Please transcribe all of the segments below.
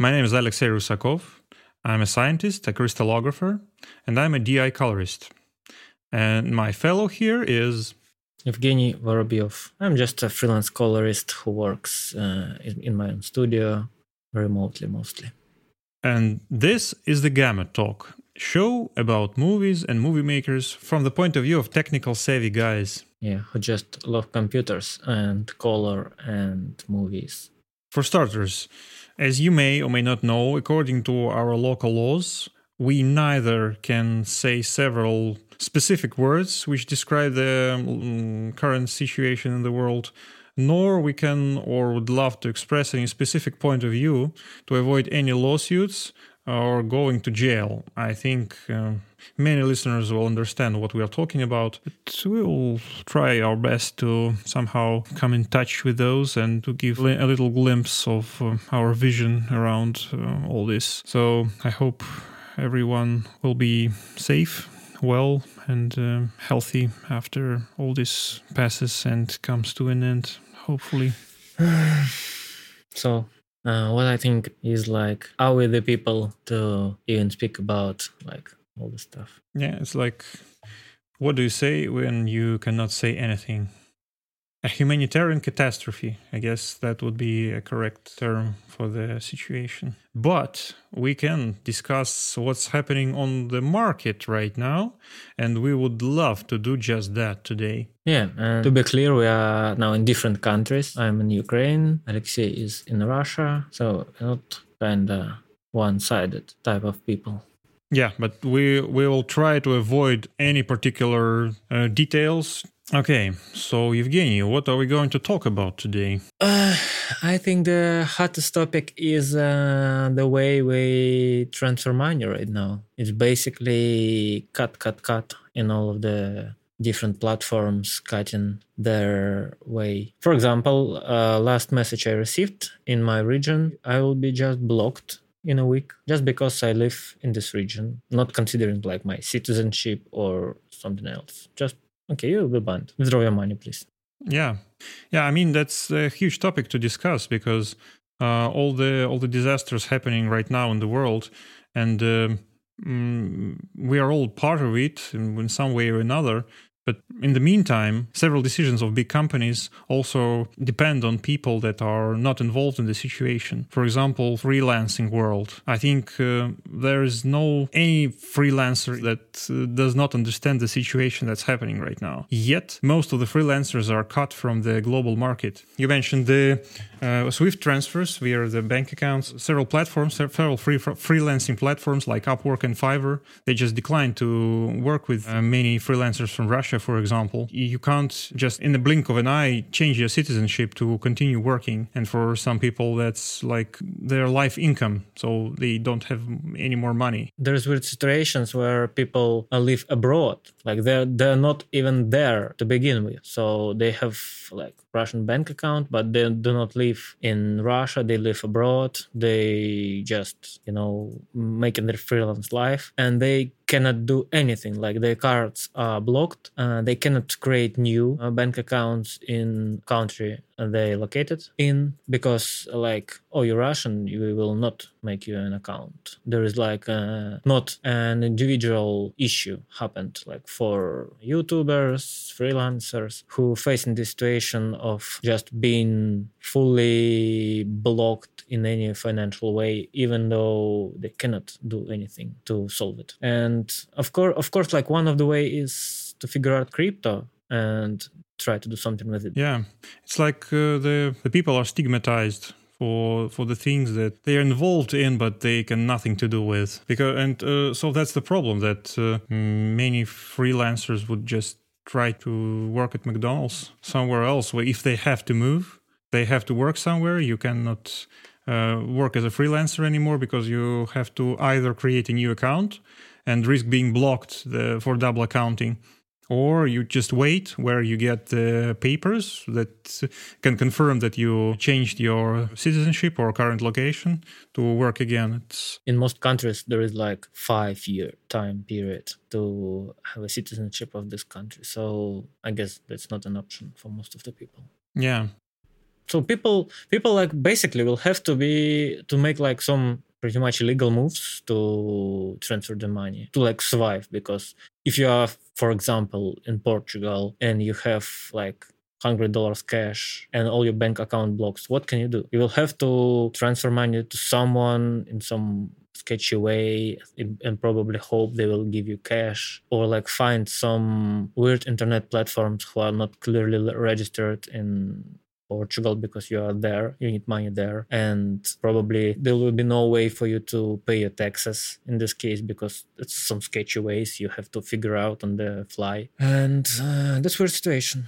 My name is Alexey Rusakov. I'm a scientist, a crystallographer, and I'm a DI colorist. And my fellow here is Evgeny Vorobyov. I'm just a freelance colorist who works uh, in, in my own studio remotely mostly. And this is the Gamma Talk, show about movies and movie makers from the point of view of technical savvy guys. Yeah, who just love computers and color and movies. For starters, as you may or may not know, according to our local laws, we neither can say several specific words which describe the um, current situation in the world, nor we can or would love to express any specific point of view to avoid any lawsuits or going to jail. I think uh, many listeners will understand what we are talking about, but we'll try our best to somehow come in touch with those and to give a little glimpse of uh, our vision around uh, all this. So I hope everyone will be safe, well, and uh, healthy after all this passes and comes to an end, hopefully. so uh, what I think is like, are we the people to even speak about like all this stuff? Yeah, it's like, what do you say when you cannot say anything? A humanitarian catastrophe, I guess that would be a correct term for the situation. But we can discuss what's happening on the market right now, and we would love to do just that today. Yeah, and to be clear, we are now in different countries. I'm in Ukraine, Alexei is in Russia, so not kind of one-sided type of people. Yeah, but we we will try to avoid any particular uh, details Okay, so Evgeny, what are we going to talk about today? Uh, I think the hottest topic is uh, the way we transfer money right now. It's basically cut, cut, cut in all of the different platforms cutting their way. For example, uh, last message I received in my region, I will be just blocked in a week just because I live in this region, not considering like my citizenship or something else. Just okay, you'll be banned. Withdraw your money, please. Yeah, yeah. I mean, that's a huge topic to discuss because uh, all the all the disasters happening right now in the world, and uh, mm, we are all part of it in, in some way or another. But in the meantime, several decisions of big companies also depend on people that are not involved in the situation. For example, freelancing world. I think uh, there is no any freelancer that uh, does not understand the situation that's happening right now. Yet, most of the freelancers are cut from the global market. You mentioned the uh, Swift transfers via the bank accounts. Several platforms, several free freelancing platforms like Upwork and Fiverr, they just declined to work with uh, many freelancers from Russia Russia, for example, you can't just in the blink of an eye change your citizenship to continue working. And for some people, that's like their life income. So they don't have any more money. There's weird situations where people live abroad. Like they're, they're not even there to begin with. So they have like Russian bank account, but they do not live in Russia. They live abroad. They just, you know, making their freelance life and they cannot do anything. Like their cards are blocked. Uh, they cannot create new uh, bank accounts in country they located in because like oh you're russian we will not make you an account. There is like uh, not an individual issue happened like for youtubers freelancers who facing the situation of just being fully blocked in any financial way even though they cannot do anything to solve it. And of course of course like one of the way is to figure out crypto. And try to do something with it. Yeah, it's like uh, the the people are stigmatized for for the things that they are involved in, but they can nothing to do with. Because and uh, so that's the problem that uh, many freelancers would just try to work at McDonald's somewhere else. Where if they have to move, they have to work somewhere. You cannot. Uh, work as a freelancer anymore because you have to either create a new account and risk being blocked the, for double accounting or you just wait where you get the papers that can confirm that you changed your citizenship or current location to work again. It's in most countries there is like five year time period to have a citizenship of this country. So I guess that's not an option for most of the people. Yeah. So people people like basically will have to be to make like some pretty much illegal moves to transfer the money to like survive because if you are for example in portugal and you have like hundred dollars cash and all your bank account blocks what can you do? You will have to transfer money to someone in some sketchy way and probably hope they will give you cash or like find some weird internet platforms who are not clearly registered in Portugal because you are there, you need money there, and probably there will be no way for you to pay your taxes in this case because it's some sketchy ways you have to figure out on the fly, and uh, that's weird situation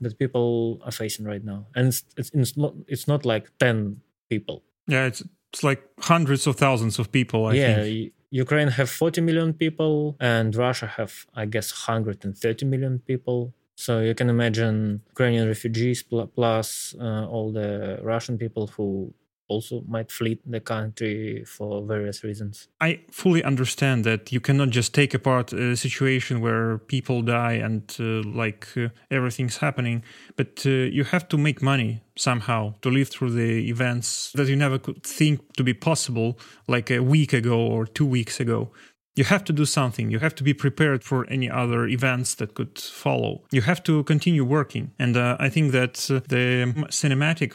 that people are facing right now, and it's, it's, it's not it's not like ten people. Yeah, it's it's like hundreds of thousands of people. I yeah, think. Ukraine have 40 million people, and Russia have, I guess, 130 million people. So you can imagine Ukrainian refugees plus uh, all the Russian people who also might flee the country for various reasons. I fully understand that you cannot just take apart a situation where people die and uh, like uh, everything's happening, but uh, you have to make money somehow to live through the events that you never could think to be possible like a week ago or two weeks ago you have to do something. You have to be prepared for any other events that could follow. You have to continue working. And uh, I think that uh, the cinematic,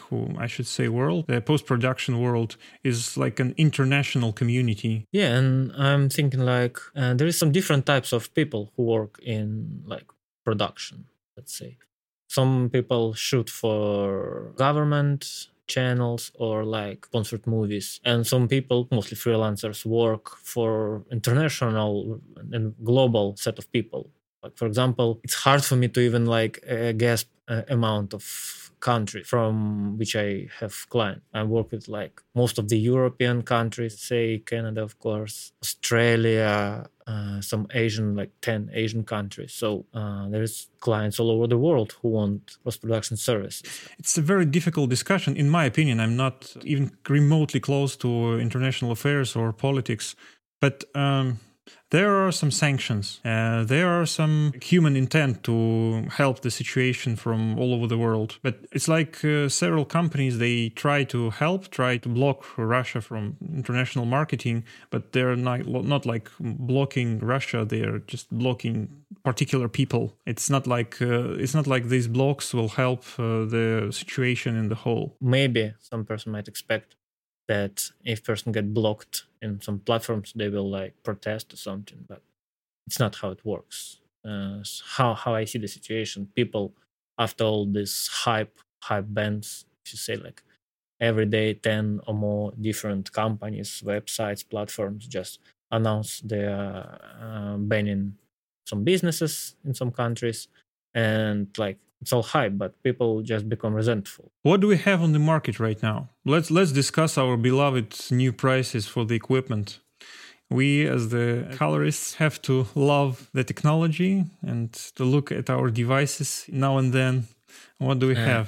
I should say, world, the post production world, is like an international community. Yeah, and I'm thinking like uh, there is some different types of people who work in like production, let's say. Some people shoot for government channels or like sponsored movies. And some people mostly freelancers work for international and global set of people. Like for example it's hard for me to even like uh, guess uh, amount of country from which I have client. I work with like most of the European countries, say Canada, of course, Australia, uh, some Asian, like 10 Asian countries. So uh, there's clients all over the world who want post production services. It's a very difficult discussion. In my opinion, I'm not even remotely close to international affairs or politics. But um, there are some sanctions. Uh, there are some human intent to help the situation from all over the world. But it's like uh, several companies, they try to help, try to block Russia from international marketing, but they're not, not like blocking Russia, they're just blocking particular people. It's not like uh, it's not like these blocks will help uh, the situation in the whole. Maybe some person might expect that if person get blocked in some platforms they will like protest or something but it's not how it works. Uh, how how i see the situation people after all this hype hype bands if you say like every day 10 or more different companies websites platforms just announce they're uh, banning some businesses in some countries and like it's all hype, but people just become resentful. What do we have on the market right now? Let's let's discuss our beloved new prices for the equipment. We, as the colorists, have to love the technology and to look at our devices now and then. What do we have?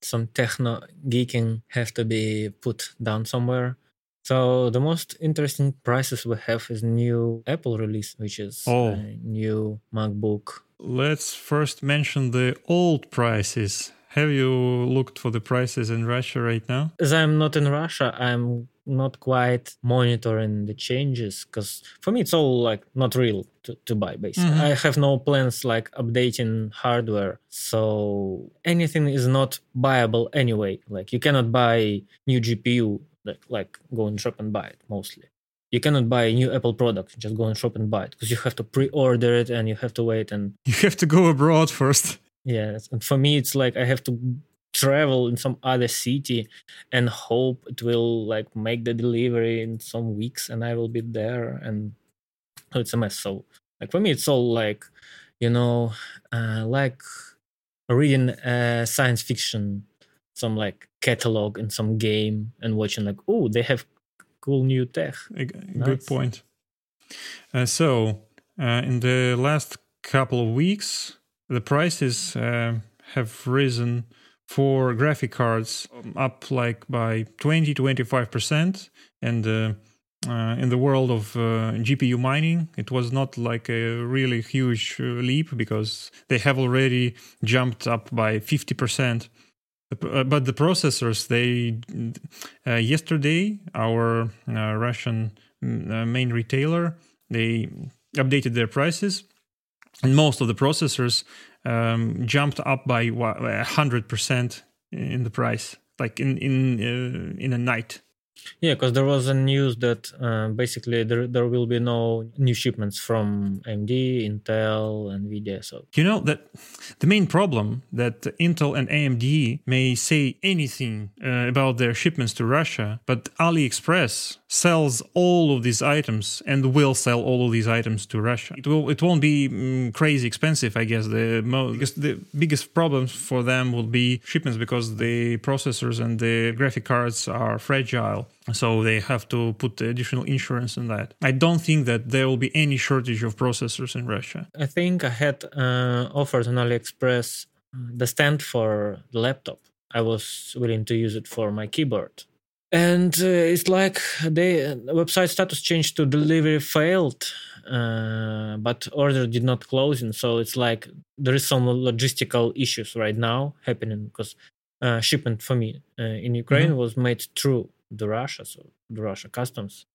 Some techno geeking have to be put down somewhere. So the most interesting prices we have is new Apple release, which is oh. new MacBook Let's first mention the old prices. Have you looked for the prices in Russia right now? As I'm not in Russia, I'm not quite monitoring the changes because for me it's all like not real to, to buy basically. Mm-hmm. I have no plans like updating hardware. So anything is not buyable anyway. Like you cannot buy new GPU like like go and shop and buy it mostly you cannot buy a new Apple product. Just go and shop and buy it because you have to pre-order it and you have to wait and you have to go abroad first. Yes, and for me, it's like I have to travel in some other city and hope it will like make the delivery in some weeks and I will be there and oh, it's a mess. So like for me, it's all like you know, uh, like reading uh, science fiction, some like catalog in some game and watching like oh they have cool new tech. Good point. Uh, so, uh, in the last couple of weeks, the prices uh, have risen for graphic cards up like by 20 25%. And uh, uh, in the world of uh, GPU mining, it was not like a really huge leap because they have already jumped up by 50%. Uh, but the processors, they uh, yesterday our uh, Russian mm, uh, main retailer they updated their prices, and most of the processors um, jumped up by hundred percent in the price, like in in uh, in a night. Yeah, because there was a news that uh, basically there there will be no new shipments from AMD, Intel, Nvidia. So you know that the main problem that Intel and AMD may say anything uh, about their shipments to Russia, but AliExpress sells all of these items and will sell all of these items to Russia. It will it won't be mm, crazy expensive, I guess. The mo- because the biggest problem for them will be shipments because the processors and the graphic cards are fragile. So they have to put additional insurance on that. I don't think that there will be any shortage of processors in Russia. I think I had uh, offered on AliExpress uh, the stand for the laptop. I was willing to use it for my keyboard and uh, it's like the website status changed to delivery failed uh, but order did not close and so it's like there is some logistical issues right now happening because uh, shipment for me uh, in ukraine mm-hmm. was made through the russia so the russia customs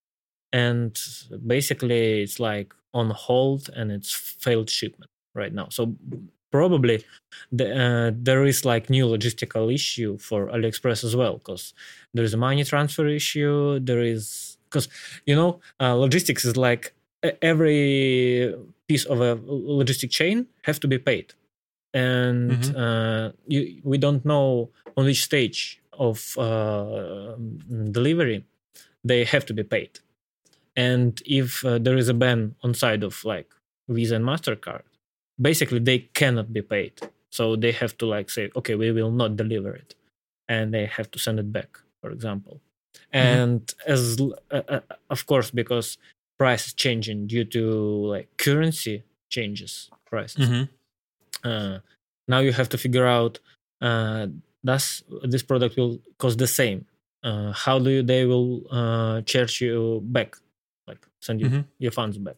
and basically it's like on hold and it's failed shipment right now so probably the, uh, there is like new logistical issue for AliExpress as well because there is a money transfer issue. There is because you know uh, logistics is like every piece of a logistic chain have to be paid, and mm-hmm. uh, you, we don't know on which stage of uh, delivery they have to be paid. And if uh, there is a ban on side of like Visa and Mastercard, basically they cannot be paid so they have to like say okay we will not deliver it and they have to send it back for example mm-hmm. and as uh, uh, of course because price is changing due to like currency changes prices mm-hmm. uh, now you have to figure out uh, does this product will cost the same? Uh, how do you, they will uh, charge you back? Like send you mm-hmm. your funds back.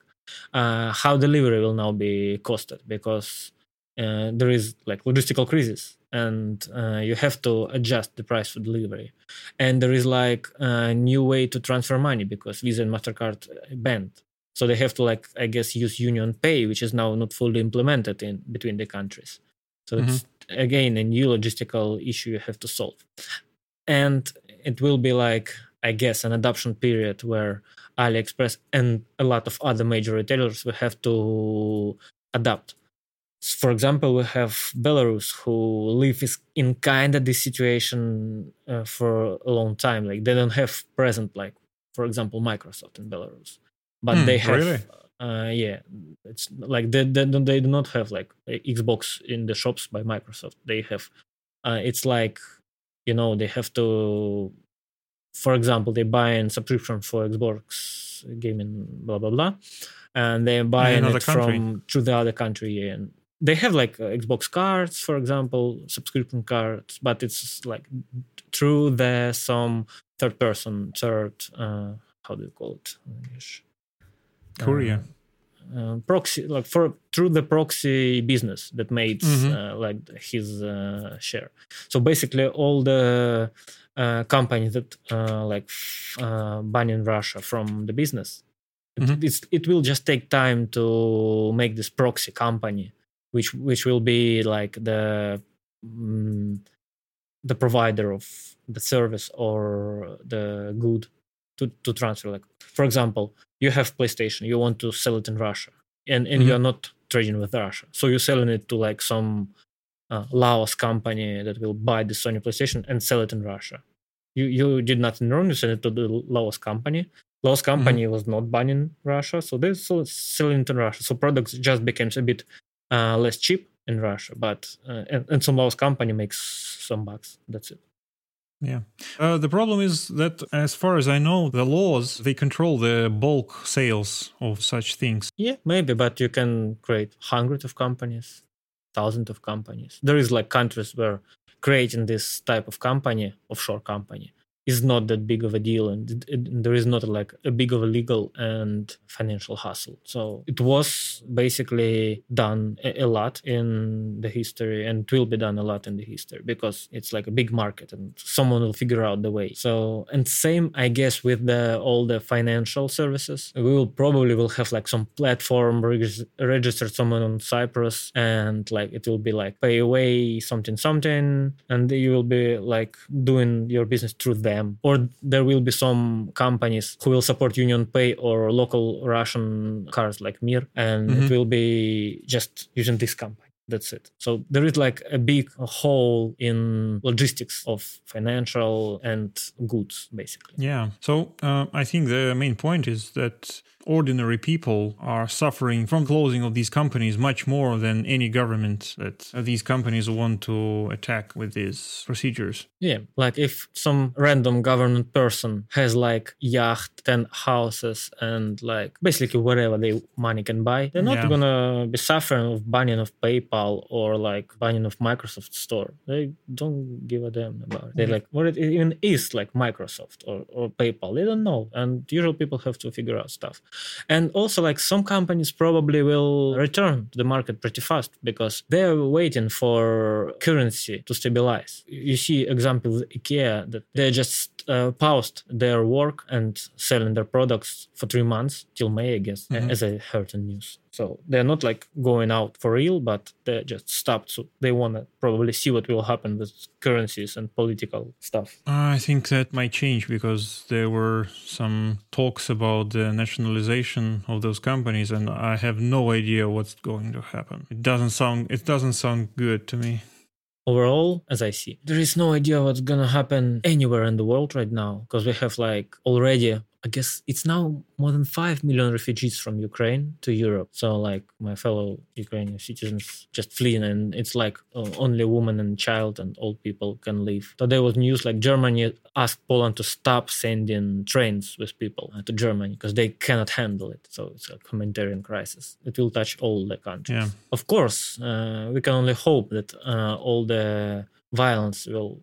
Uh, how delivery will now be costed? Because uh, there is like logistical crisis and uh, you have to adjust the price for delivery. And there is like a new way to transfer money because visa and mastercard banned. So they have to like i guess use union pay which is now not fully implemented in between the countries. So mm-hmm. it's again a new logistical issue you have to solve and it will be like i guess an adoption period where AliExpress and a lot of other major retailers will have to adapt. For example, we have Belarus who live in kind of this situation uh, for a long time. Like they don't have present, like for example, Microsoft in Belarus, but hmm, they have. Really? Uh, yeah, it's like they, they they do not have like Xbox in the shops by Microsoft. They have, uh, it's like, you know, they have to for example, they buy a subscription for Xbox gaming, blah blah blah, and they buy it country. from to the other country, and they have like uh, Xbox cards, for example, subscription cards, but it's like through the some third person, third, uh, how do you call it? Courier. Uh, uh, proxy like for through the proxy business that made mm-hmm. uh, like his uh, share so basically all the uh, companies that uh, like uh, banning Russia from the business. Mm-hmm. It, it will just take time to make this proxy company, which which will be like the um, the provider of the service or the good to, to transfer. Like for example, you have PlayStation, you want to sell it in Russia, and and mm-hmm. you're not trading with Russia, so you're selling it to like some uh, Laos company that will buy the Sony PlayStation and sell it in Russia. You you did nothing wrong. You sent it to the Laos company. Laos mm-hmm. company mm-hmm. was not banning Russia, so they're selling it in Russia. So products just became a bit uh, less cheap in Russia, but uh, and, and some Laos company makes some bucks. That's it. Yeah. Uh, the problem is that, as far as I know, the laws they control the bulk sales of such things. Yeah, maybe, but you can create hundreds of companies thousands of companies. There is like countries where creating this type of company, offshore company, is not that big of a deal and it, there is not like a big of a legal and financial hassle. So it was basically done a, a, lot in the history and it will be done a lot in the history because it's like a big market and someone will figure out the way. So and same i guess with the all the financial services. We will probably will have like some platform reg- register someone on cyprus and like it will be like pay away something something and you will be like doing your business through them or there will be some companies who will support union pay or local russian cards like mir and mm-hmm. it will be just using this company that's it so there is like a big hole in logistics of financial and goods basically yeah so uh, i think the main point is that ordinary people are suffering from closing of these companies much more than any government that these companies want to attack with these procedures. Yeah, like if some random government person has like yacht, 10 houses and like basically whatever they money can buy, they're not yeah. gonna be suffering of banning of PayPal or like banning of Microsoft store. They don't give a damn about it. They're like, what it even is like Microsoft or, or PayPal. They don't know. And usual people have to figure out stuff and also like some companies probably will return to the market pretty fast because they're waiting for currency to stabilize you see examples ikea that they just uh, paused their work and selling their products for three months till may i guess mm-hmm. as i heard in news so they're not like going out for real, but they just stopped. So they want to probably see what will happen with currencies and political stuff. I think that might change because there were some talks about the nationalization of those companies, and I have no idea what's going to happen. It doesn't sound it doesn't sound good to me overall as i see there is no idea what's gonna happen anywhere in the world right now because we have like already I guess it's now more than 5 million refugees from Ukraine to Europe. So, like, my fellow Ukrainian citizens just fleeing, and it's like uh, only women and child and old people can leave. Today was news like Germany asked Poland to stop sending trains with people uh, to Germany because they cannot handle it. So, it's a humanitarian crisis. It will touch all the countries. Yeah. Of course, uh, we can only hope that uh, all the violence will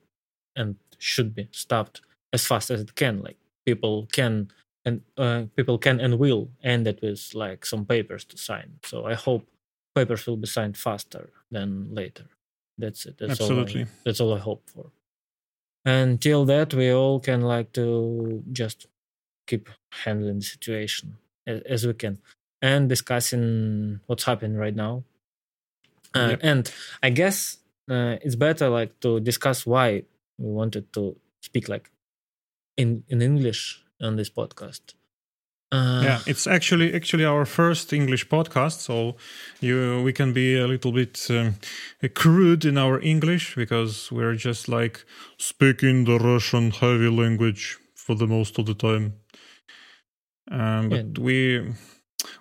and should be stopped as fast as it can. Like, people can and uh, people can and will end it with like some papers to sign. So I hope papers will be signed faster than later. That's it. That's Absolutely. All I, that's all I hope for. Until that, we all can like to just keep handling the situation as, as we can and discussing what's happening right now. Uh, yep. And I guess uh, it's better like to discuss why we wanted to speak like in in English on this podcast. Uh, yeah, it's actually actually our first English podcast, so you we can be a little bit um, crude in our English because we're just like speaking the Russian heavy language for the most of the time. Um, but yeah. we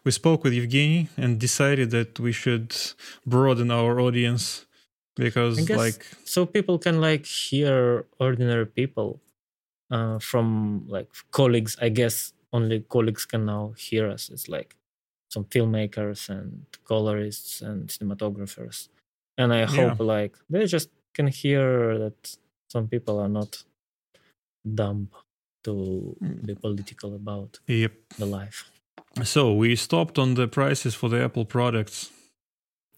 we spoke with Evgeny and decided that we should broaden our audience because like so people can like hear ordinary people uh, from like colleagues. I guess only colleagues can now hear us. It's like some filmmakers and colorists and cinematographers, and I hope yeah. like they just can hear that some people are not dumb to mm. be political about yep. the life. So we stopped on the prices for the Apple products.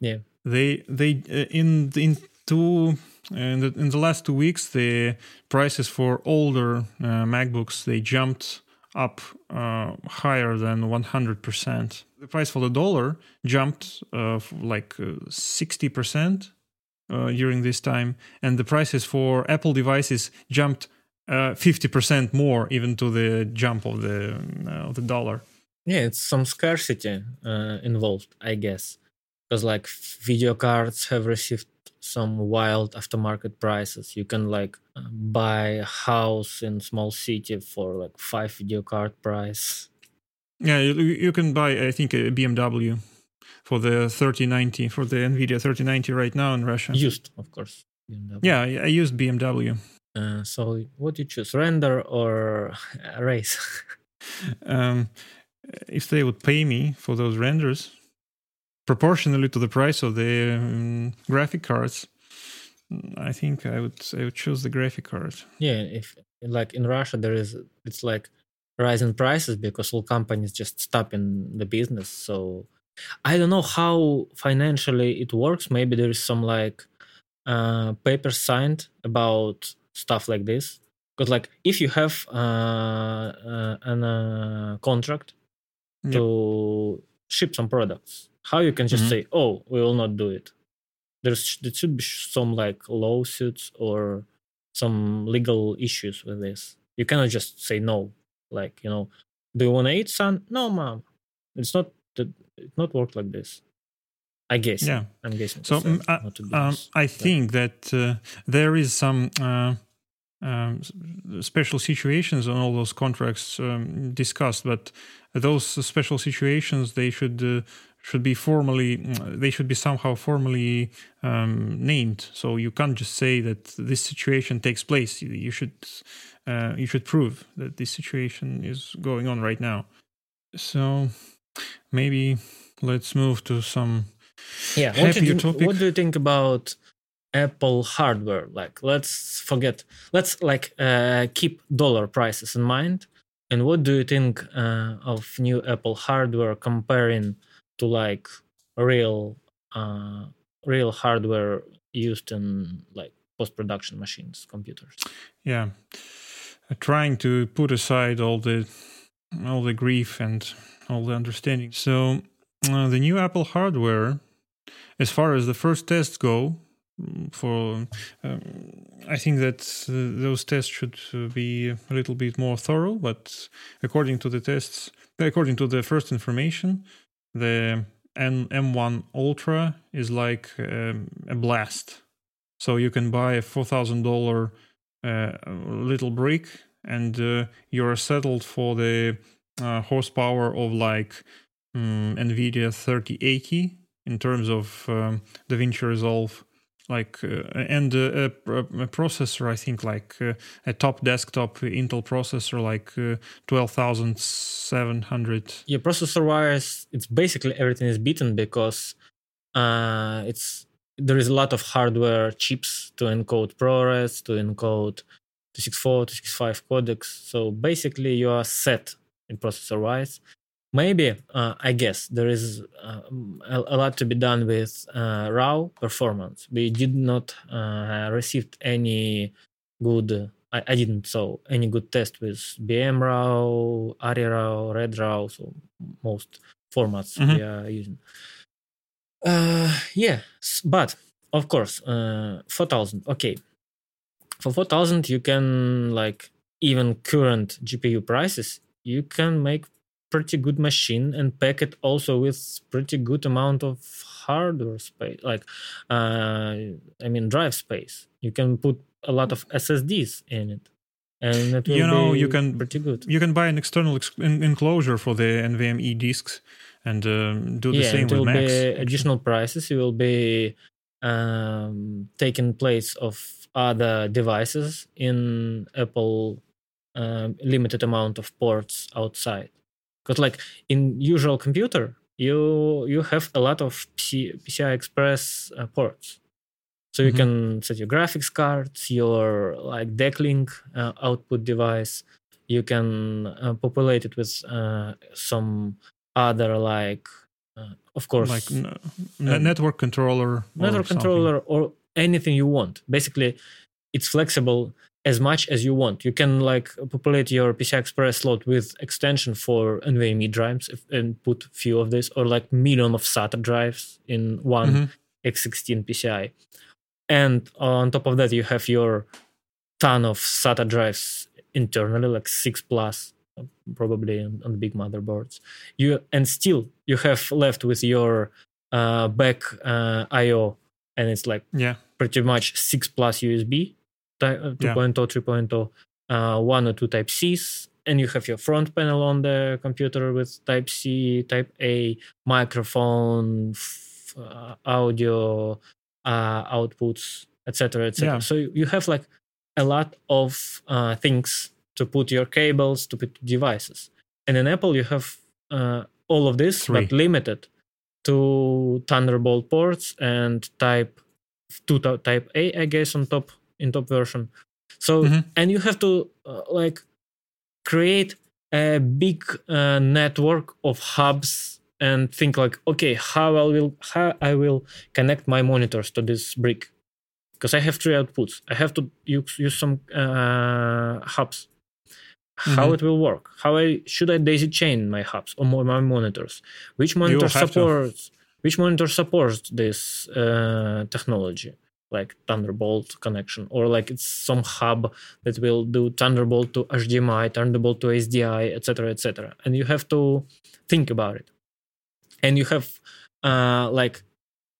Yeah, they they uh, in in two in the, in the last two weeks, the prices for older uh, MacBooks they jumped up uh, higher than 100%. The price for the dollar jumped uh, like 60% uh, uh, during this time, and the prices for Apple devices jumped 50% uh, more, even to the jump of the of the dollar. Yeah, it's some scarcity involved, I guess, because like video cards have received some wild aftermarket prices. You can like buy a house in small city for like five video card price. Yeah, you, you can buy I think a BMW for the 3090 for the Nvidia 3090 right now in Russia. Used, of course. BMW. Yeah, I used BMW. Uh, so what do you choose, render or race? um, if they would pay me for those renders, proportionally to the price of the um, graphic cards, I think I would I would choose the graphic card. Yeah, if like in Russia, there is it's like rising prices because all companies just stop in the business. So I don't know how financially it works. Maybe there is some like uh, paper signed about stuff like this. Because like if you have uh, uh, an uh, contract Yep. to ship some products, how you can just Mhm. say, "Oh, we will not do it." There's there should be some like lawsuits or some legal issues with this. You cannot just say no. Like you know, do you want to eat, son? No, mom. It's not. that- It not work like this. I guess. Yeah. I'm guessing. So it's, uh, mm, I- not to be Um. I think that uh, there is some uh, um, special situations on all those contracts um, discussed, but those special situations they should uh, should be formally they should be somehow formally um, named. So you can't just say that this situation takes place. You, should uh, you should prove that this situation is going on right now. So maybe let's move to some yeah what, happier you- topic. what do you think about apple hardware like let's forget let's like uh, keep dollar prices in mind and what do you think uh, of new apple hardware comparing to like real uh, real hardware used in like post-production machines computers. Yeah. Uh, trying to put aside all the all the grief and all the understanding. So uh, the new apple hardware as far as the first tests go mm, for um, i think that uh, those tests should uh, be a little bit more thorough but according to the tests according to the first information the N- m1 ultra is like um, a blast. So you can buy a $4000 uh, little brick and uh, you're settled for the uh, horsepower of like um, nvidia 3080 in terms of um, davinci resolve like uh, and uh, a, a processor i think like uh, a top desktop intel processor like uh, 12700 yeah processor wise it's basically everything is beaten because it's there is a lot of hardware chips to encode ProRes, to encode 264, 265 codecs. So basically, you are set in processor wise. Maybe, uh, I guess, there is uh, a, a lot to be done with uh, RAW performance. We did not uh, receive any good, I, I didn't saw any good test with BM RAW, ARRI RAW, Red RAW, so most formats Mhm. we are using. Uh, yeah, but of course, uh, 4000. Okay, for 4000, you can like even current GPU prices, you can make pretty good machine and pack it also with pretty good amount of hardware space, like uh, I mean drive space. You can put a lot of SSDs in it, and it will You know, be you can- pretty good. you can buy an external ex- en- enclosure for the nvme disks and um, do the yeah, same it with will macs be additional prices. It will be um, taking place of other devices in Apple um, limited amount of ports outside. Because like in usual computer, you you have a lot of PC, PCI Express uh, ports. So you Mhm. can set your graphics cards, your like Decklink uh, output device. You can uh, populate it with uh, some other like, uh, of course, like n- n- um, network controller or network something. controller or anything you want. Basically, it's flexible as much as you want. You can like populate your PCI Express slot with extension for NVMe drives and put few of this, or like million of SATA drives in one Mhm. X16 PCI. And on top of that, you have your ton of SATA drives internally, like six plus, probably on, on big motherboards. You and still you have left with your uh, back uh, I/O, and it's like yeah pretty much six plus USB, ty- uh, 2.0, 3.0, uh, one or two Type Cs, and you have your front panel on the computer with Type C, Type A, microphone, f- uh, audio uh, outputs, etc., etc. Yeah. So you have like a lot of uh, things to put your cables to put devices, and in Apple you have uh, all of this, but limited to Thunderbolt ports and Type two Type A, I guess, on top in top version. So Mhm. and you have to uh, like create a big uh, network of hubs and think like okay how i will how i will connect my monitors to this brick because i have three outputs i have to use, use some uh, hubs how Mhm. it will work how i should i daisy chain my hubs or my my monitors which monitor have to. supports which monitor supports this uh, technology like thunderbolt connection or like it's some hub that will do thunderbolt to hdmi thunderbolt to sdi etc etc and you have to think about it. And you have uh, like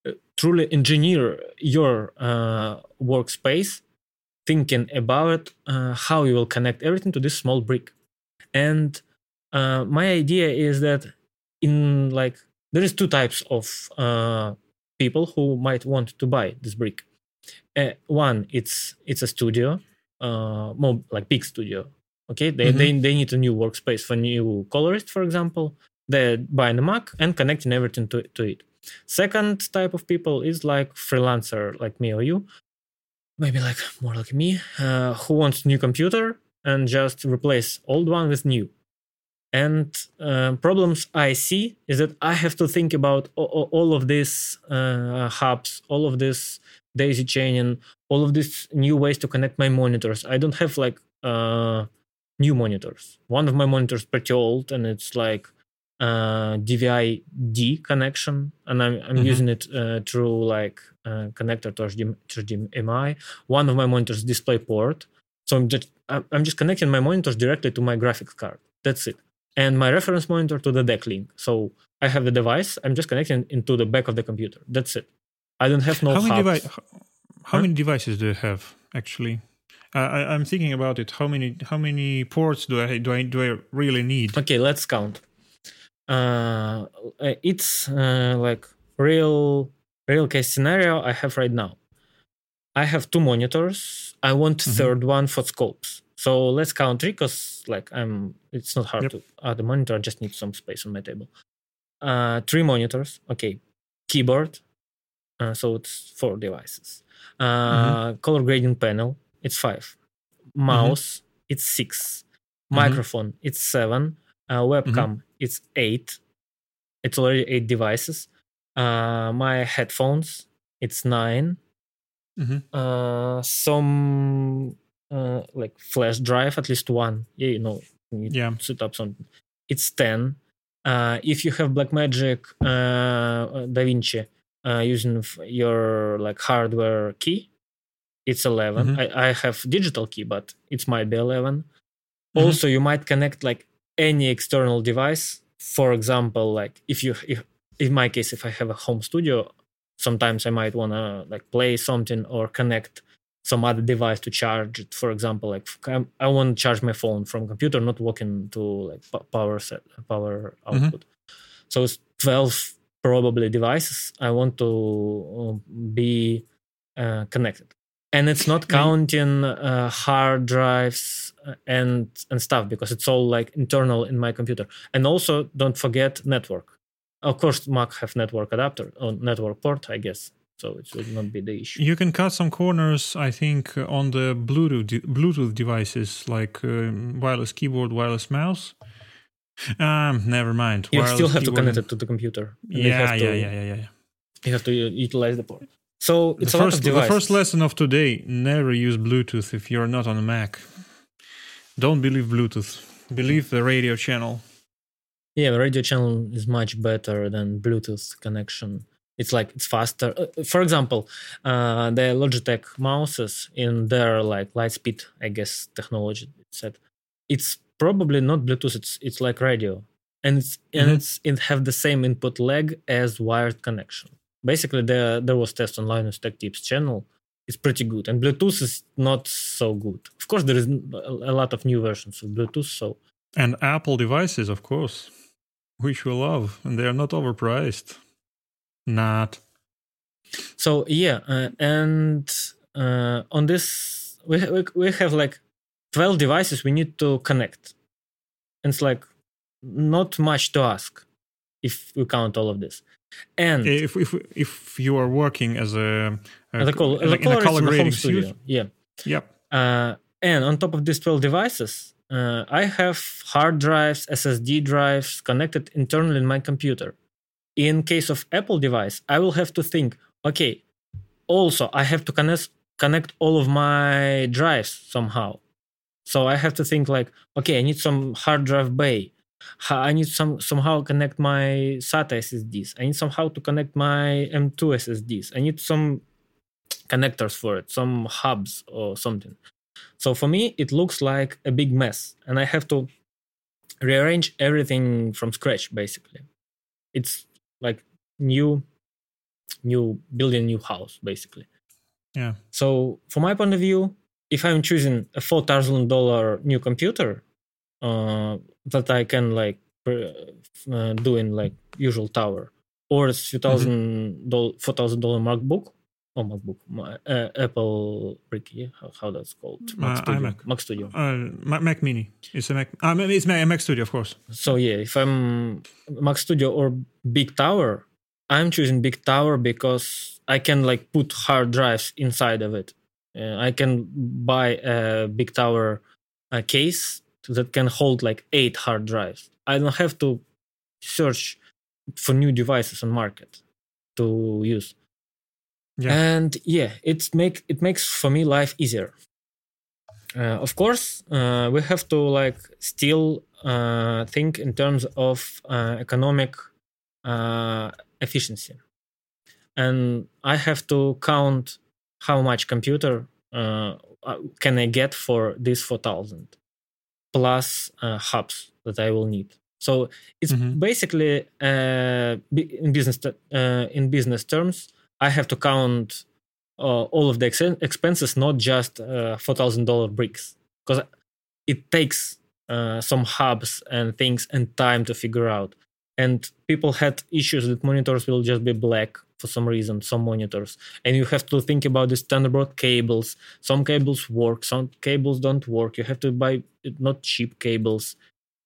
uh, truly engineer your uh, workspace thinking about uh, how you will connect everything to this small brick. And uh, my idea is that in like there is two types of uh, people who might want to buy this brick uh, one it's it's a studio uh more like big studio okay? They, Mhm. they they need a new workspace for new colorist for example they're buying a mac and connecting everything to, to it. Second type of people is like freelancer like me or you. Maybe like more like me uh, who wants new computer and just replace old one with new. And uh, problems i see is that i have to think about a- a- all of these uh, hubs all of this daisy chaining all of these new ways to connect my monitors i don't have like uh, new monitors one of my monitors pretty old and it's like uh, dvi d connection and i'm, I'm Mhm. using it uh, through like uh, connector to HDMI, one of my monitors display port so i'm just I'm I'm just connecting my monitors directly to my graphics card that's it and my reference monitor to the DeckLink. So I have the device. I'm just connecting into the back of the computer. That's it. I don't have no how many devi- how Huh? many devices do you have actually? I, I, I'm thinking about it. How many how many ports do I do I do I really need? Okay, let's count. Uh, it's uh, like real real case scenario I have right now. I have two monitors. I want Mhm. third one for scopes. So let's count three because like I'm it's not hard Yep. to add a monitor. I just need some space on my table. Uh, three monitors. Okay, keyboard. Uh, so it's four devices. Uh, Color grading panel. It's five. Mouse. It's 6 Mhm. Microphone. It's seven. Uh, webcam. It's eight. It's already eight devices. Uh, my headphones. It's 9 Mhm. uh, some uh, like flash drive, at least one. Yeah, you know, you Yeah. set up something. It's 10. Uh, if you have Blackmagic uh, DaVinci uh, using your like hardware key, it's 11. Mhm. I, I have digital key, but it might be 11. Mhm. Also, you might connect like any external device. For example, like if you, if, in my case, if I have a home studio, sometimes I might want to like play something or connect some other device to charge it. For example, like i want to charge my phone from computer, not walking to like power set power Mhm. output. So it's twelve probably devices I want to uh, be uh, connected, and it's not counting uh, hard drives uh, and and stuff because it's all like internal in my computer. And also don't forget network. Of course, Mac have network adapter or network port, I guess. So it should not be the issue. You can cut some corners, I think, on the Bluetooth Bluetooth devices like um, wireless keyboard, wireless mouse. Um, never mind. You Wireless still have to connect it to the computer. Yeah, to, yeah, yeah, yeah, yeah. You have to utilize the port. So it's the a lot first, of the first lesson of today: never use Bluetooth if you're not on a Mac. Don't believe Bluetooth. Believe the radio channel. Yeah, the radio channel is much better than Bluetooth connection. It's like it's faster. Uh, For example, uh, the Logitech mouses in their like Lightspeed, I guess, technology said, it's probably not Bluetooth. It's it's like radio, and it's and Mhm. it's it have the same input lag as wired connection. Basically, there there was test on Linus Tech Tips channel. It's pretty good, and Bluetooth is not so good. Of course, there is a a lot of new versions of Bluetooth, so And Apple devices, of course, which we love, and they are not overpriced. Not. so yeah uh, and uh, on this we, we we have like 12 devices we need to connect and it's like not much to ask if we count all of this and If if if you are working as a, a the col- in a- in a color grading studio studio, yeah yep. uh, and on top of these 12 devices, uh, I have hard drives, SSD drives connected internally in my computer. In case of Apple device, I will have to think, okay, also I have to connect connect all of my drives somehow. So I have to think like, okay, I need some hard drive bay. I need some somehow connect my SATA SSDs. I need somehow to connect my M2 SSDs. I need some connectors for it, some hubs or something. So for me, it looks like a big mess, and I have to rearrange everything from scratch. Basically, it's like new, new building new house, basically. Yeah. So from my point of view, if I'm choosing a four thousand dollar new computer uh, that I can like uh, do in like usual tower, or a few thousand dollar, four thousand dollar MacBook, or MacBook, uh, Apple Ricky, how, how that's called? Mac Studio. iMac. Mac Studio. Uh, Mac Mini. It's a Mac. Uh, it's Mac Studio, of course. So yeah, if I'm Mac Studio or Big Tower, I'm choosing Big Tower because I can like put hard drives inside of it. Uh, I can buy a Big Tower uh, case that can hold like eight hard drives. I don't have to search for new devices on market to use. Yeah. And yeah, it's make it makes for me life easier. Uh, of course, uh, we have to like still uh, think in terms of uh, economic uh, efficiency, and I have to count how much computer uh, can I get for this four thousand plus hubs that I will need. So it's mm-hmm. basically in business in business terms I have to count uh, all of the ex- expenses, not just uh, four thousand dollar bricks, because it takes uh, some hubs and things and time to figure out. And people had issues that monitors will just be black for some reason, some monitors, and you have to think about the Thunderbolt cables. Some cables work, some cables don't work. You have to buy not cheap cables,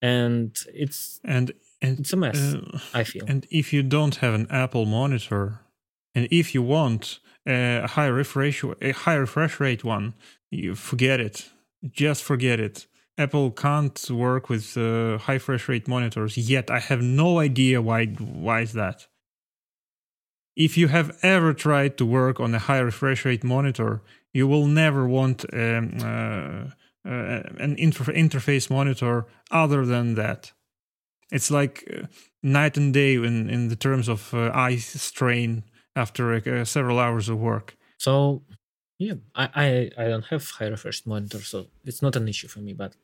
and it's and, and it's a mess. Uh, I feel. And if you don't have an Apple monitor, and if you want a high refresh a high refresh rate one, you forget it. Just forget it. Apple can't work with uh, high refresh rate monitors yet. I have no idea why. Why is that? If you have ever tried to work on a high refresh rate monitor, you will never want um, uh, uh, an inter- interface monitor other than that. It's like uh, night and day in, in the terms of uh, eye strain after uh, several hours of work. So, yeah, I, I, I don't have high refresh monitor, so it's not an issue for me. But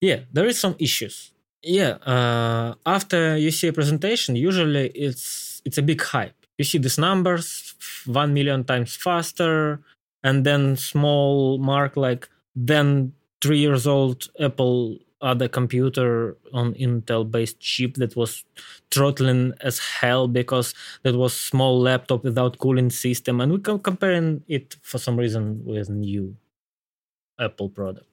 yeah, there is some issues. Yeah, uh, after you see a presentation, usually it's it's a big hype. You see these numbers, one million times faster, and then small mark like then three years old Apple other computer on Intel based chip that was throttling as hell because that was small laptop without cooling system and we can comparing it for some reason with new Apple product.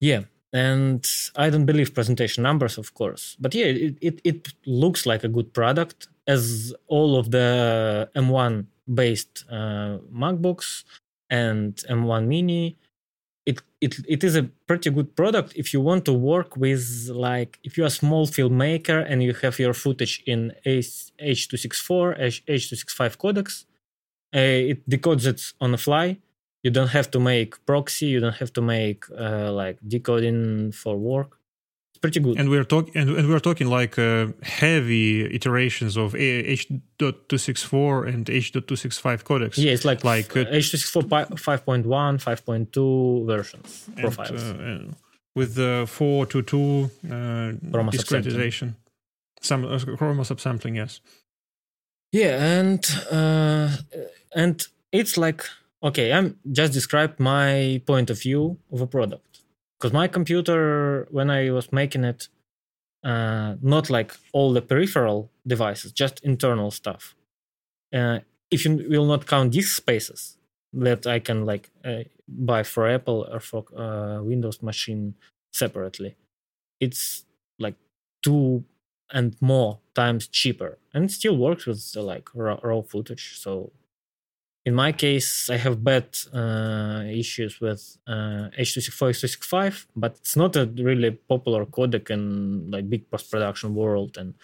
Yeah, and I don't believe presentation numbers, of course, but yeah, it, it, it looks like a good product as all of the M1 based uh, MacBooks and M1 Mini. It, it it is a pretty good product if you want to work with like if you're a small filmmaker and you have your footage in H264 H265 codecs uh, it decodes it on the fly you don't have to make proxy you don't have to make uh, like decoding for work It's pretty good. And we're talking and, and, we're talking like uh, heavy iterations of H.264 and H.265 codecs. Yeah, it's like like uh, H.264 5.1, 5.2 versions and, profiles. Uh, with the 422 uh, discretization. Some uh, chroma subsampling, yes. Yeah, and uh, and it's like okay, I'm just described my point of view of a product. Because my computer when i was making it uh, not like all the peripheral devices just internal stuff. Uh, if you will not count these spaces that i can like uh, buy for apple or for uh, windows machine separately it's like two and more times cheaper. And still works with the, like raw, raw footage so in my case, I have bad uh, issues with uh, H.264, H.265, but it's not a really popular codec in like big post-production world, and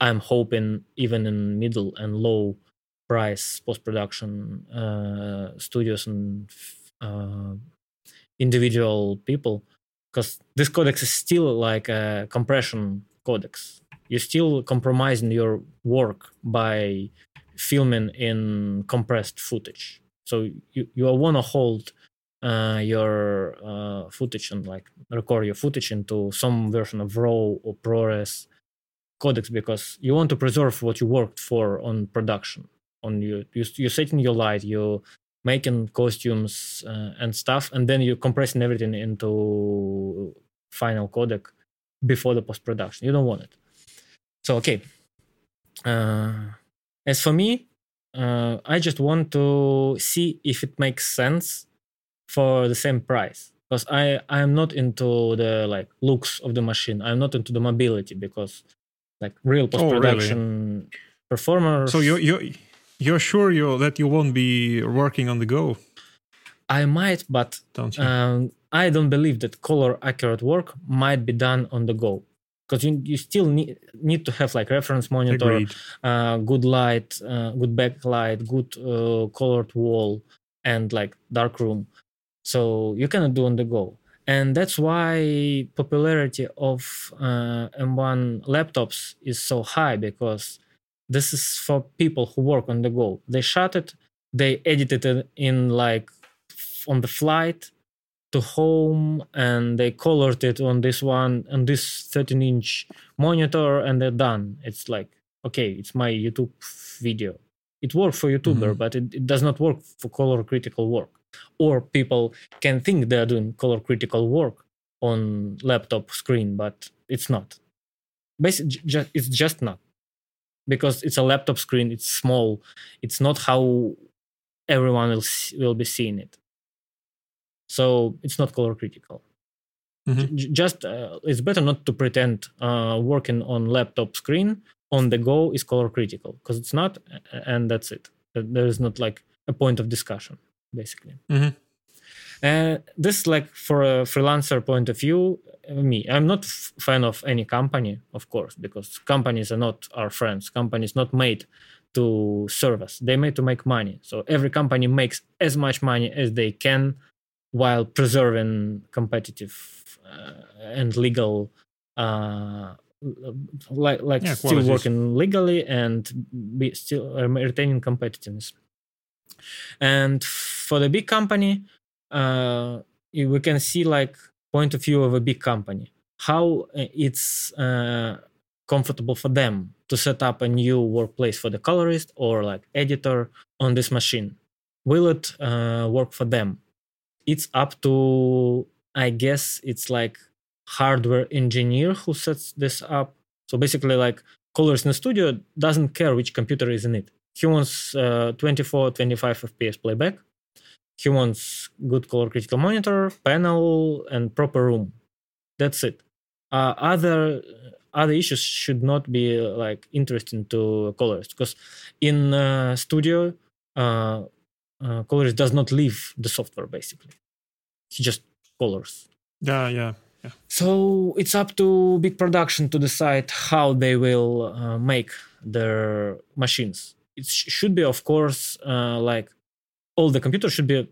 I'm hoping even in middle and low price post-production uh, studios and uh, individual people, because this codec is still like a compression codecs. You're still compromising your work by filming in compressed footage. So you, you want to hold uh, your uh, footage and like record your footage into some version of RAW or ProRes codecs because you want to preserve what you worked for on production. On you, you you're setting your light, you're making costumes uh, and stuff, and then you're compressing everything into final codec before the post production. You don't want it. So okay. Uh, as for me, uh, I just want to see if it makes sense for the same price because I I am not into the like looks of the machine. I'm not into the mobility because like real post production oh, really? performers. So you you you're sure you that you won't be working on the go? I might, but don't um, I don't believe that color accurate work might be done on the go because you, you still need, need to have like reference monitor uh, good light uh, good backlight good uh, colored wall and like dark room. So you cannot do on the go. And that's why popularity of uh, m1 laptops is so high because this is for people who work on the go. They shot it they edited it in like on the flight to home and they colored it on this one on this 13 inch monitor and they're done. It's like okay it's my youtube video. It works for youtuber mm-hmm. but it, it does not work for color critical work. Or people can think they're doing color critical work on laptop screen but it's not. Basically just, it's just not. Because it's a laptop screen it's small. It's not how everyone will, will be seeing it so it's not color critical. Mm-hmm. J- just uh, it's better not to pretend uh, working on laptop screen on the go is color critical because it's not and that's it. There is not like a point of discussion basically. Mm-hmm. uh, this like for a freelancer point of view uh, me i'm not f- fan of any company of course because companies are not our friends. Companies not made to serve us. They made to make money. So every company makes as much money as they can while preserving competitive uh, and legal uh, like like yeah, still working legally and be still uh, retaining competitiveness. And for the big company uh, we can see like point of view of a big company how uh, it's uh, comfortable for them to set up a new workplace for the colorist or like editor on this machine. Will it uh, work for them it's up to i guess it's like hardware engineer who sets this up. So basically like colors in the studio doesn't care which computer is in it. He wants uh, 24 25 fps playback. He wants good color critical monitor panel and proper room. That's it. Uh, other other issues should not be uh, like interesting to colors because in uh, studio uh, colorist does not leave the software basically. He just colors. Yeah yeah yeah. So it's up to big production to decide how they will uh, make their machines. It sh- should be of course uh, like all the computers should be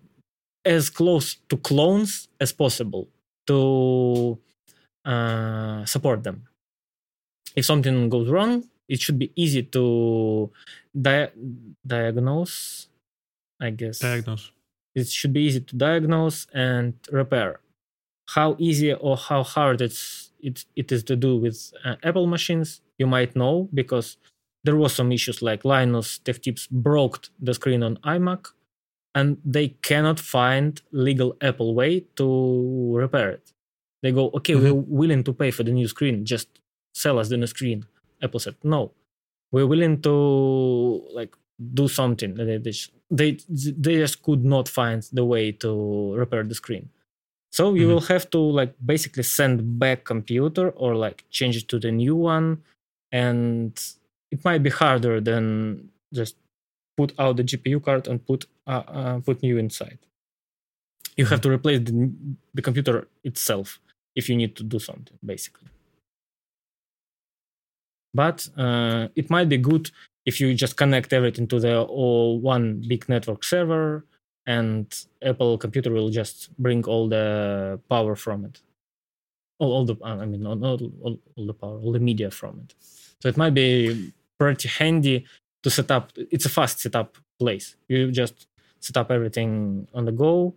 as close to clones as possible to uh, support them. If something goes wrong it should be easy to di- diagnose I guess. Diagnose. It should be easy to diagnose and repair. How easy or how hard it's it, it is to do with uh, Apple machines, you might know because there was some issues like Linus Tech Tips broke the screen on iMac and they cannot find legal Apple way to repair it. They go, okay, mm-hmm. we're willing to pay for the new screen, just sell us the new screen. Apple said, no, we're willing to like do something. They, they, they just could not find the way to repair the screen. So you mm-hmm. will have to like basically send back computer or like change it to the new one, and it might be harder than just put out the GPU card and put uh, uh, put new inside. You have to replace the, the computer itself if you need to do something, basically. But uh, it might be good if you just connect everything to the all one big network server, and Apple computer will just bring all the power from it. All, all the I mean, all, all, all the power, all the media from it. So it might be pretty handy to set up. It's a fast setup place. You just set up everything on the go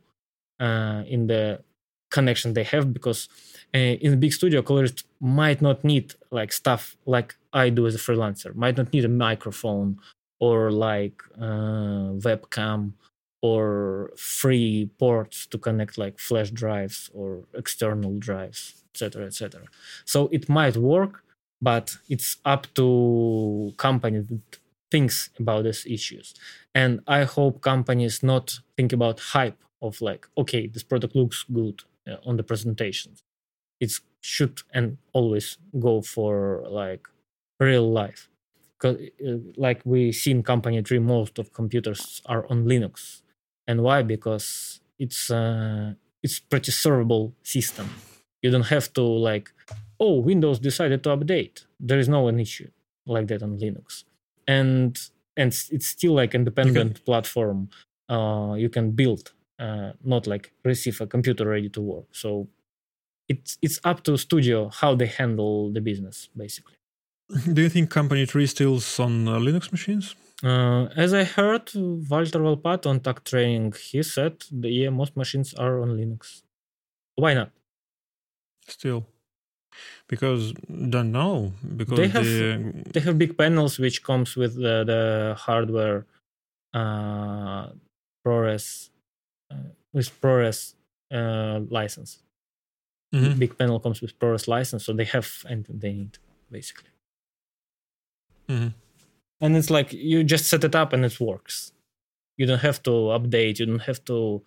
uh, in the connection they have because uh, in a big studio colorist might not need like stuff like i do as a freelancer. Might not need a microphone or like uh, webcam or free ports to connect like flash drives or external drives etc etc so it might work but it's up to company that thinks about these issues. And i hope companies not think about hype of like okay this product looks good on the presentations. It should and always go for like real life. Because uh, like we see in Company 3 most of computers are on linux. And why? Because it's uh, it's pretty servable system. You don't have to like oh windows decided to update. There is no an issue like that on linux. And and it's still like independent okay. platform uh, you can build uh, not like receive a computer ready to work. So it's it's up to studio how they handle the business basically. Do you think Company 3 stills on uh, Linux machines? Uh, as I heard, Walter Volpatto on Tech Training, he said, the, yeah, most machines are on Linux. Why not? Still, because don't know because they have the... they have big panels which comes with the, the hardware uh, ProRes with ProRes uh, license. Mm-hmm. Big panel comes with ProRes license, so they have anything they need basically. Mm-hmm. And it's like you just set it up and it works. You don't have to update. You don't have to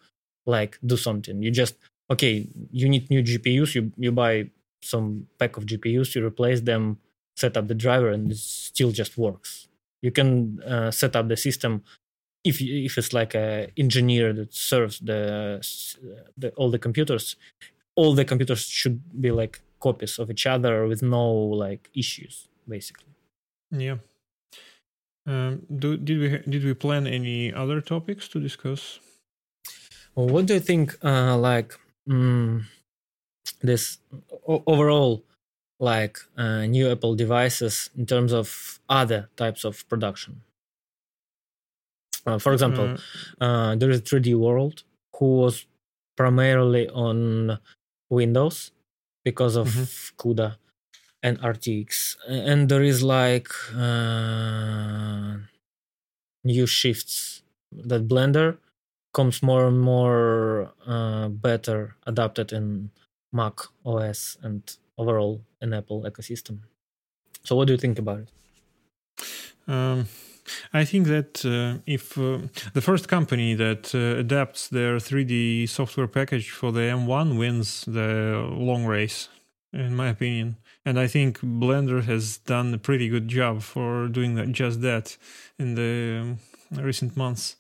like do something. You just okay. You need new GPUs. You you buy some pack of GPUs. You replace them, set up the driver, and it still just works. You can uh, set up the system if if it's like a engineer that serves the, the all the computers all the computers should be like copies of each other with no like issues basically. Yeah. Um, do, did we did we plan any other topics to discuss? Well, what do you think uh, like mm, this o- overall like uh, new apple devices in terms of other types of production uh, for example, mm. uh, there is 3D World who was primarily on Windows because of mm-hmm. CUDA and RTX, and there is like uh, new shifts that Blender comes more and more uh, better adapted in Mac OS and overall in Apple ecosystem. So, what do you think about it? Um, I think that uh, if uh, the first company that uh, adapts their 3D software package for the M1 wins the long race, in my opinion. And I think Blender has done a pretty good job for doing that, just that in the um, recent months.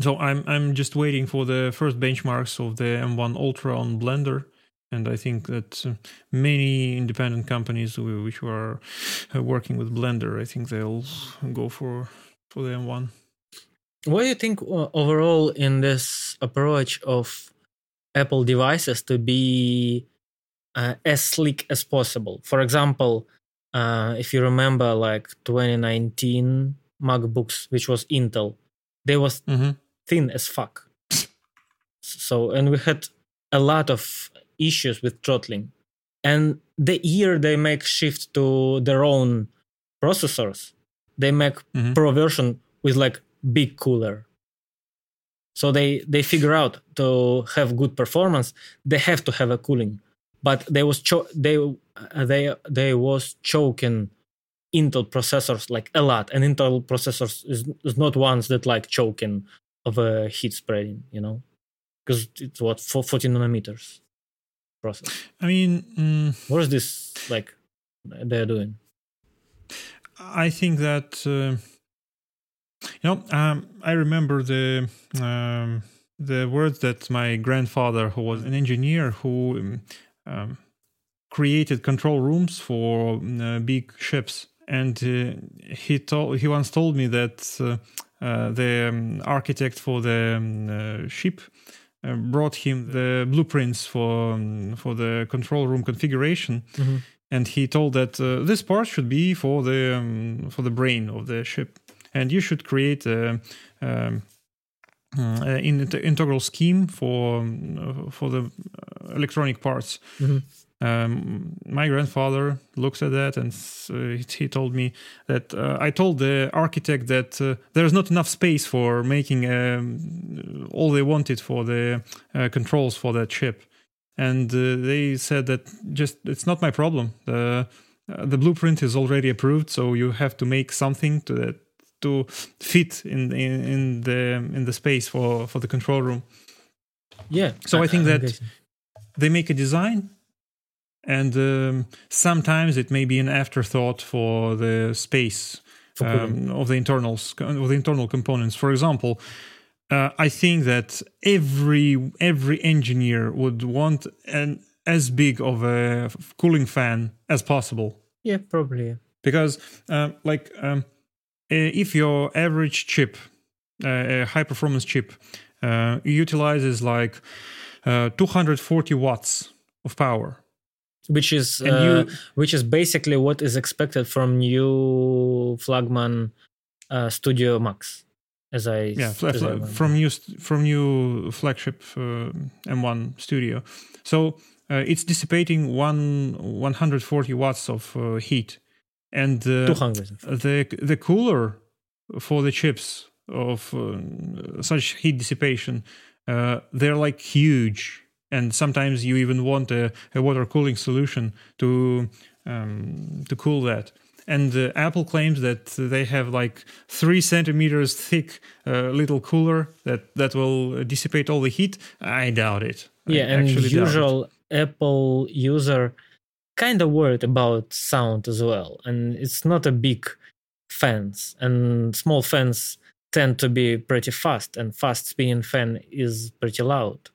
So I'm I'm just waiting for the first benchmarks of the M1 Ultra on Blender and I think that uh, many independent companies which are uh, working with Blender, I think they'll go for for the M1. What do you think uh, overall in this approach of Apple devices to be uh, as slick as possible? For example, uh, if you remember, like 2019 MacBooks, which was Intel, they was mm-hmm. thin as fuck. so, and we had a lot of issues with throttling. And the year they make shift to their own processors, they make mm-hmm. Pro version with like big cooler. So they they figure out to have good performance, they have to have a cooling. But they was cho- they they they was choking Intel processors like a lot, and Intel processors is, is not ones that like choking of a heat spreading, you know, because it's what 14 nanometers process? I mean, mm, what is this like they're doing? I think that uh, You know, um, I remember the um, the words that my grandfather, who was an engineer, who um, um created control rooms for uh, big ships, and uh, he told he once told me that uh, uh the um, architect for the um, uh, ship uh, brought him the blueprints for for the control room configuration. Mm-hmm. And he told that this part should be for the for the brain of the ship and you should create a, um, uh, in integral scheme for uh, for the uh, electronic parts. Mm-hmm. Um, my grandfather looks at that and uh, he told me that uh, I told the architect that uh, there's not enough space for making um, all they wanted for the controls for that chip, and they said that just it's not my problem. The the blueprint is already approved, so you have to make something to that to fit in in, in the in the space for for the control room. Yeah. So I, I think that they make a design, and um, sometimes it may be an afterthought for the space um, of the internals of the internal components. For example. Uh, I think that every every engineer would want an as big of a cooling fan as possible. Yeah, probably. Because, uh, like, um, uh, if your average chip, uh, a high performance chip, uh, utilizes like 240 watts of power, which is uh, you, which is basically what is expected from new flagman uh, Studio Max, as I yeah fl- from new from new flagship uh, M1 Studio. So it's dissipating one 140 watts of heat, and uh, the the cooler for the chips of uh, such heat dissipation uh, they're like huge and sometimes you even want a, a water cooling solution to um, to cool that. And uh, apple claims that they have like three centimeters thick uh, little cooler that that will dissipate all the heat. I doubt it. Yeah I and usual apple user kind of worried about sound as well. And it's not a big fans, and small fans tend to be pretty fast, and fast spinning fan is pretty loud.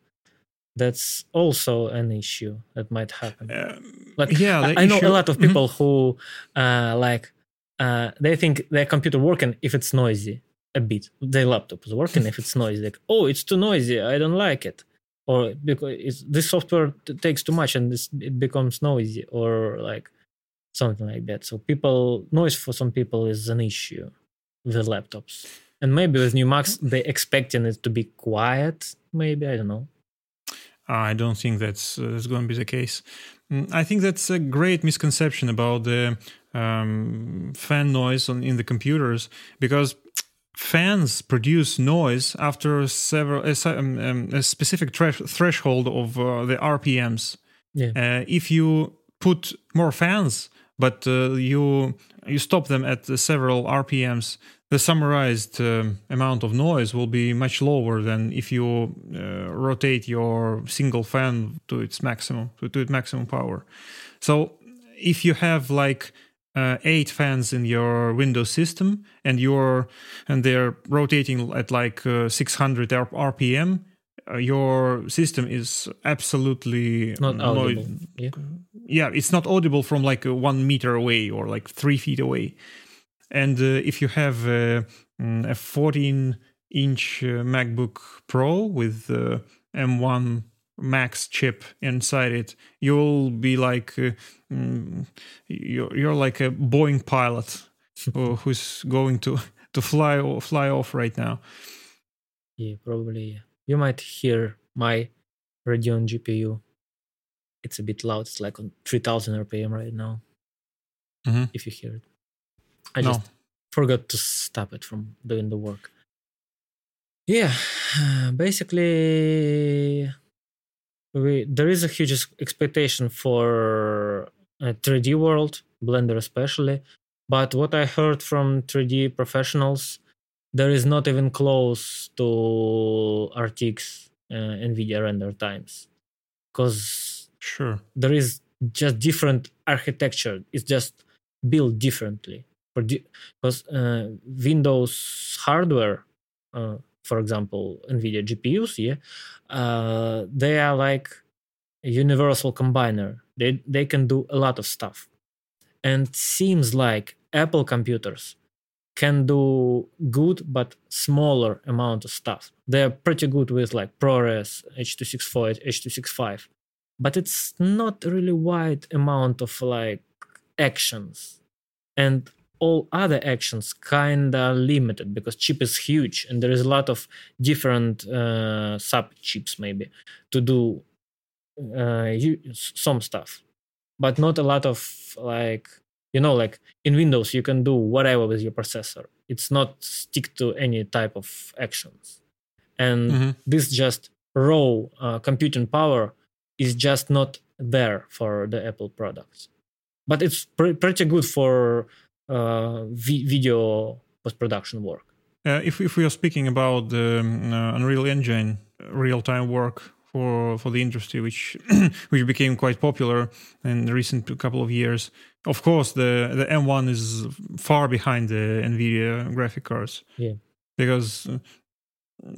That's also an issue that might happen. Um, like, yeah, I, I know a lot of mm-hmm. people mm-hmm. who uh, like uh, they think their computer working if it's noisy a bit. Their laptop is working if it's noisy. Like, oh, it's too noisy. I don't like it or because this software t- takes too much and this, it becomes noisy or like something like that so people noise for some people is an issue with laptops and maybe with new macs they're expecting it to be quiet maybe i don't know i don't think that's uh, that's going to be the case mm, i think that's a great misconception about the um, fan noise on in the computers because fans produce noise after several a, um, um, a specific threshold of uh, the RPMs. Yeah. Uh, if you put more fans, but uh, you you stop them at several RPMs, the summarized um, amount of noise will be much lower than if you uh, rotate your single fan to its maximum to, to its maximum power. So if you have like uh, eight fans in your Windows system, and you're and they're rotating at like uh, 600 RPM. Uh, your system is absolutely not audible. yeah. yeah, it's not audible from like one meter away or like three feet away. And uh, if you have uh, mm, a 14 inch MacBook Pro with the M1 max chip inside it you'll be like uh, mm, you're, you're like a boeing pilot who's going to to fly fly off right now. Yeah probably you might hear my radeon gpu it's a bit loud. It's like on 3000 rpm right now mm-hmm. if you hear it i no. just forgot to stop it from doing the work yeah basically we there is a huge expectation for a 3D world, Blender especially. But what I heard from 3D professionals, there is not even close to RTX uh, NVIDIA render times, because sure there is just different architecture. It's just built differently. Because uh, Windows hardware, uh, for example, NVIDIA GPUs, yeah, uh, they are like a universal combiner. They they can do a lot of stuff, and seems like Apple computers can do good but smaller amount of stuff. They're pretty good with like ProRes, H264, H265, but it's not really wide amount of like actions. And all other actions kinda limited because chip is huge and there is a lot of different uh, sub chips maybe to do uh, some stuff, but not a lot of like you know like in windows you can do whatever with your processor. It's not stick to any type of actions. And mm-hmm. this just raw uh, computing power is just not there for the apple products. But it's pre- pretty good for uh, vi- video post-production work uh, if, if we are speaking about the um, uh, unreal engine real-time work for for the industry, which which became quite popular in the recent couple of years. Of course, the the M1 is far behind the Nvidia graphic cards. Yeah, because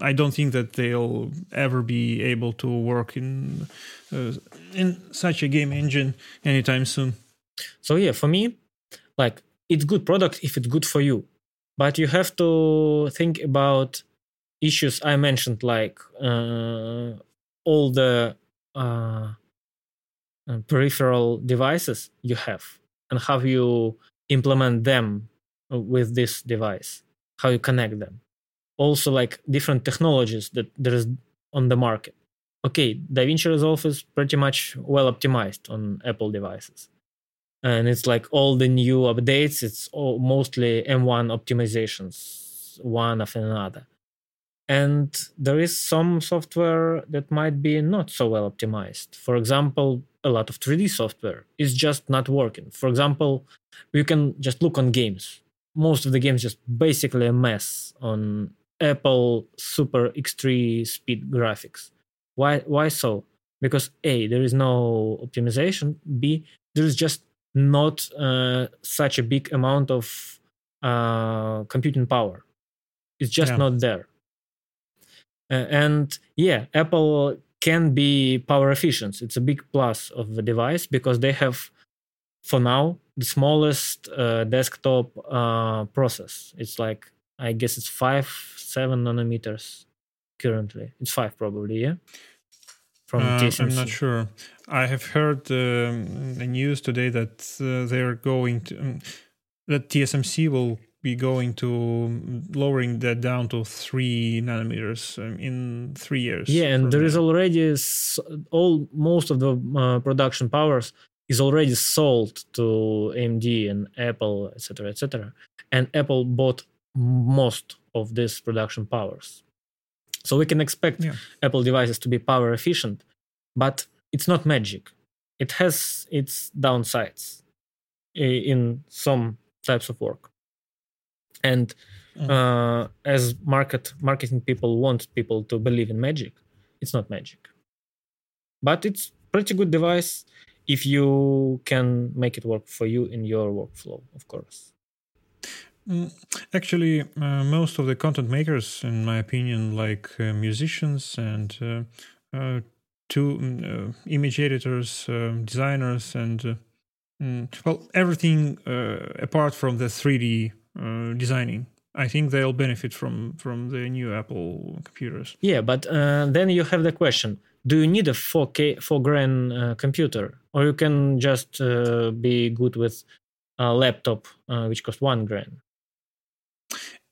I don't think that they'll ever be able to work in uh, in such a game engine anytime soon. So yeah, for me, like it's good product if it's good for you, but you have to think about issues I mentioned, like uh, all the uh, uh, peripheral devices you have and how you implement them with this device, how you connect them. Also, like different technologies that there is on the market. Okay, DaVinci Resolve is pretty much well optimized on Apple devices. And it's like all the new updates, it's all mostly M1 optimizations, one after another. And there is some software that might be not so well optimized. For example a lot of 3d software is just not working. For example you can just look on games. Most of the games just basically a mess on apple super x3 speed graphics. Why why so? Because a there is no optimization. B there is just not uh, such a big amount of uh, computing power it's just yeah. not there uh, and yeah, Apple can be power efficient. It's a big plus of the device because they have, for now, the smallest uh, desktop uh, process. It's like I guess it's five, seven nanometers currently. It's five probably, yeah. From uh, TSMC. I'm not sure. I have heard um, the news today that uh, they're going to um, that TSMC will be going to lowering that down to three nanometers um, in three years. Yeah, and there now. is already all most of the uh, production powers is already sold to AMD and Apple, etc., etc. And Apple bought most of these production powers, so we can expect yeah. Apple devices to be power efficient, but it's not magic. It has its downsides in some types of work and mm. uh, as market marketing people want people to believe in magic it's not magic but it's pretty good device if you can make it work for you in your workflow of course Actually, uh, most of the content makers, in my opinion, like uh, musicians and uh, uh two mm, uh, image editors, um, designers, and mm, well, everything apart from the 3D uh, designing. I think they'll benefit from from the new Apple computers. Yeah, but uh, then you have the question: Do you need a 4K four grand uh, computer, or you can just uh, be good with a laptop uh, which costs one grand?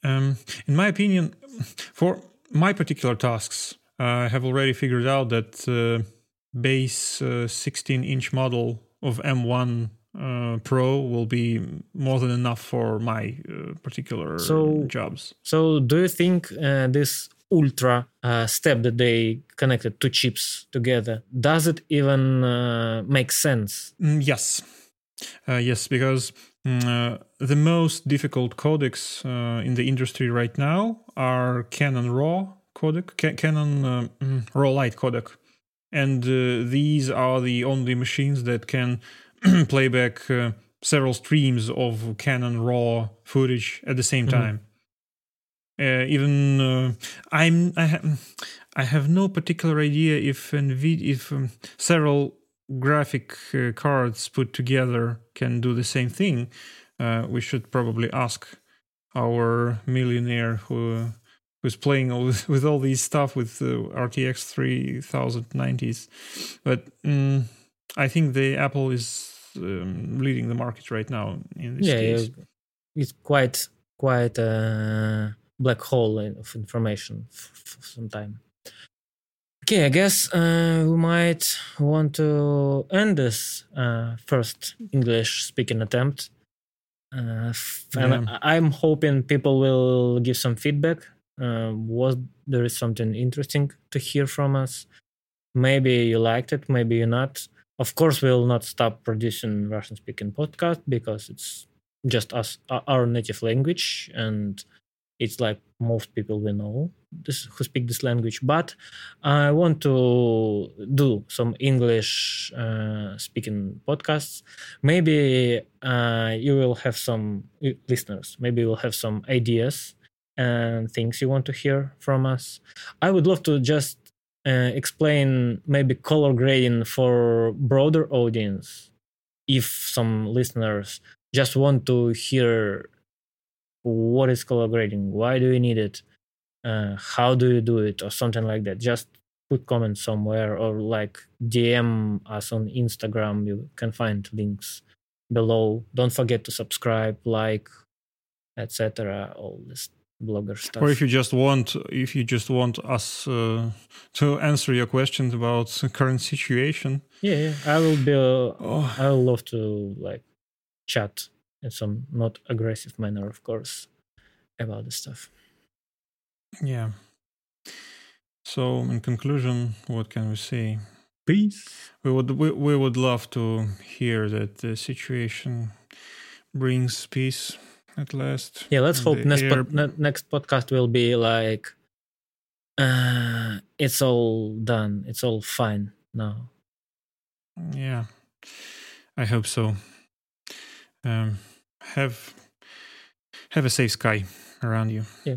Um, in my opinion, for my particular tasks, I have already figured out that base 16 inch model of M1 uh, Pro will be more than enough for my uh, particular so, jobs. So, do you think uh, this ultra uh, step that they connected two chips together does it even uh, make sense? Mm, yes, uh, yes, because mm, the most difficult codecs in the industry right now are Canon RAW codec, Ca- Canon mm, RAW Light codec, and these are the only machines that can playback uh, several streams of Canon RAW footage at the same Mhm. time. Uh, even uh, I'm I, ha- I have no particular idea if NVIDIA, if um, several graphic uh, cards put together can do the same thing. Uh, we should probably ask our millionaire who who's playing all, with, with all these stuff with uh, RTX 3090s. But mm, I think the Apple is um, leading the market right now in this yeah, case. yeah, it's quite quite a black hole of information for some time. Okay, I guess uh, we might want to end this uh, first English speaking attempt. Uh, f- and Yeah. I- I'm hoping people will give some feedback. Uh, was there is something interesting to hear from us? Maybe you liked it, maybe you not. Of course, we'll not stop producing Russian speaking podcast because it's just us our native language and it's like most people we know this who speak this language. But i want to do some english uh, speaking podcasts. Maybe uh, you will have some uh, listeners. Maybe you'll have some ideas and things you want to hear from us. I would love to just uh, explain maybe color grading for broader audience. If some listeners just want to hear what is color grading why do you need it? Uh, how do you do it? Or something like that. Just put comments somewhere or like dm us on instagram. You can find links below. Don't forget to subscribe like etc all this blogger stuff. Or if you just want, if you just want us uh, to answer your questions about the current situation, yeah, yeah. I will be uh, oh, i will love to like chat in some not aggressive manner of course about this stuff yeah. So, in conclusion, what can we say? peace We would we, we would love to hear that the situation brings peace at last. Yeah, let's hope next air. pod, ne- next podcast will be like, uh, it's all done, it's all fine now. Yeah, I hope so. Um, have have a safe sky around you. Yeah.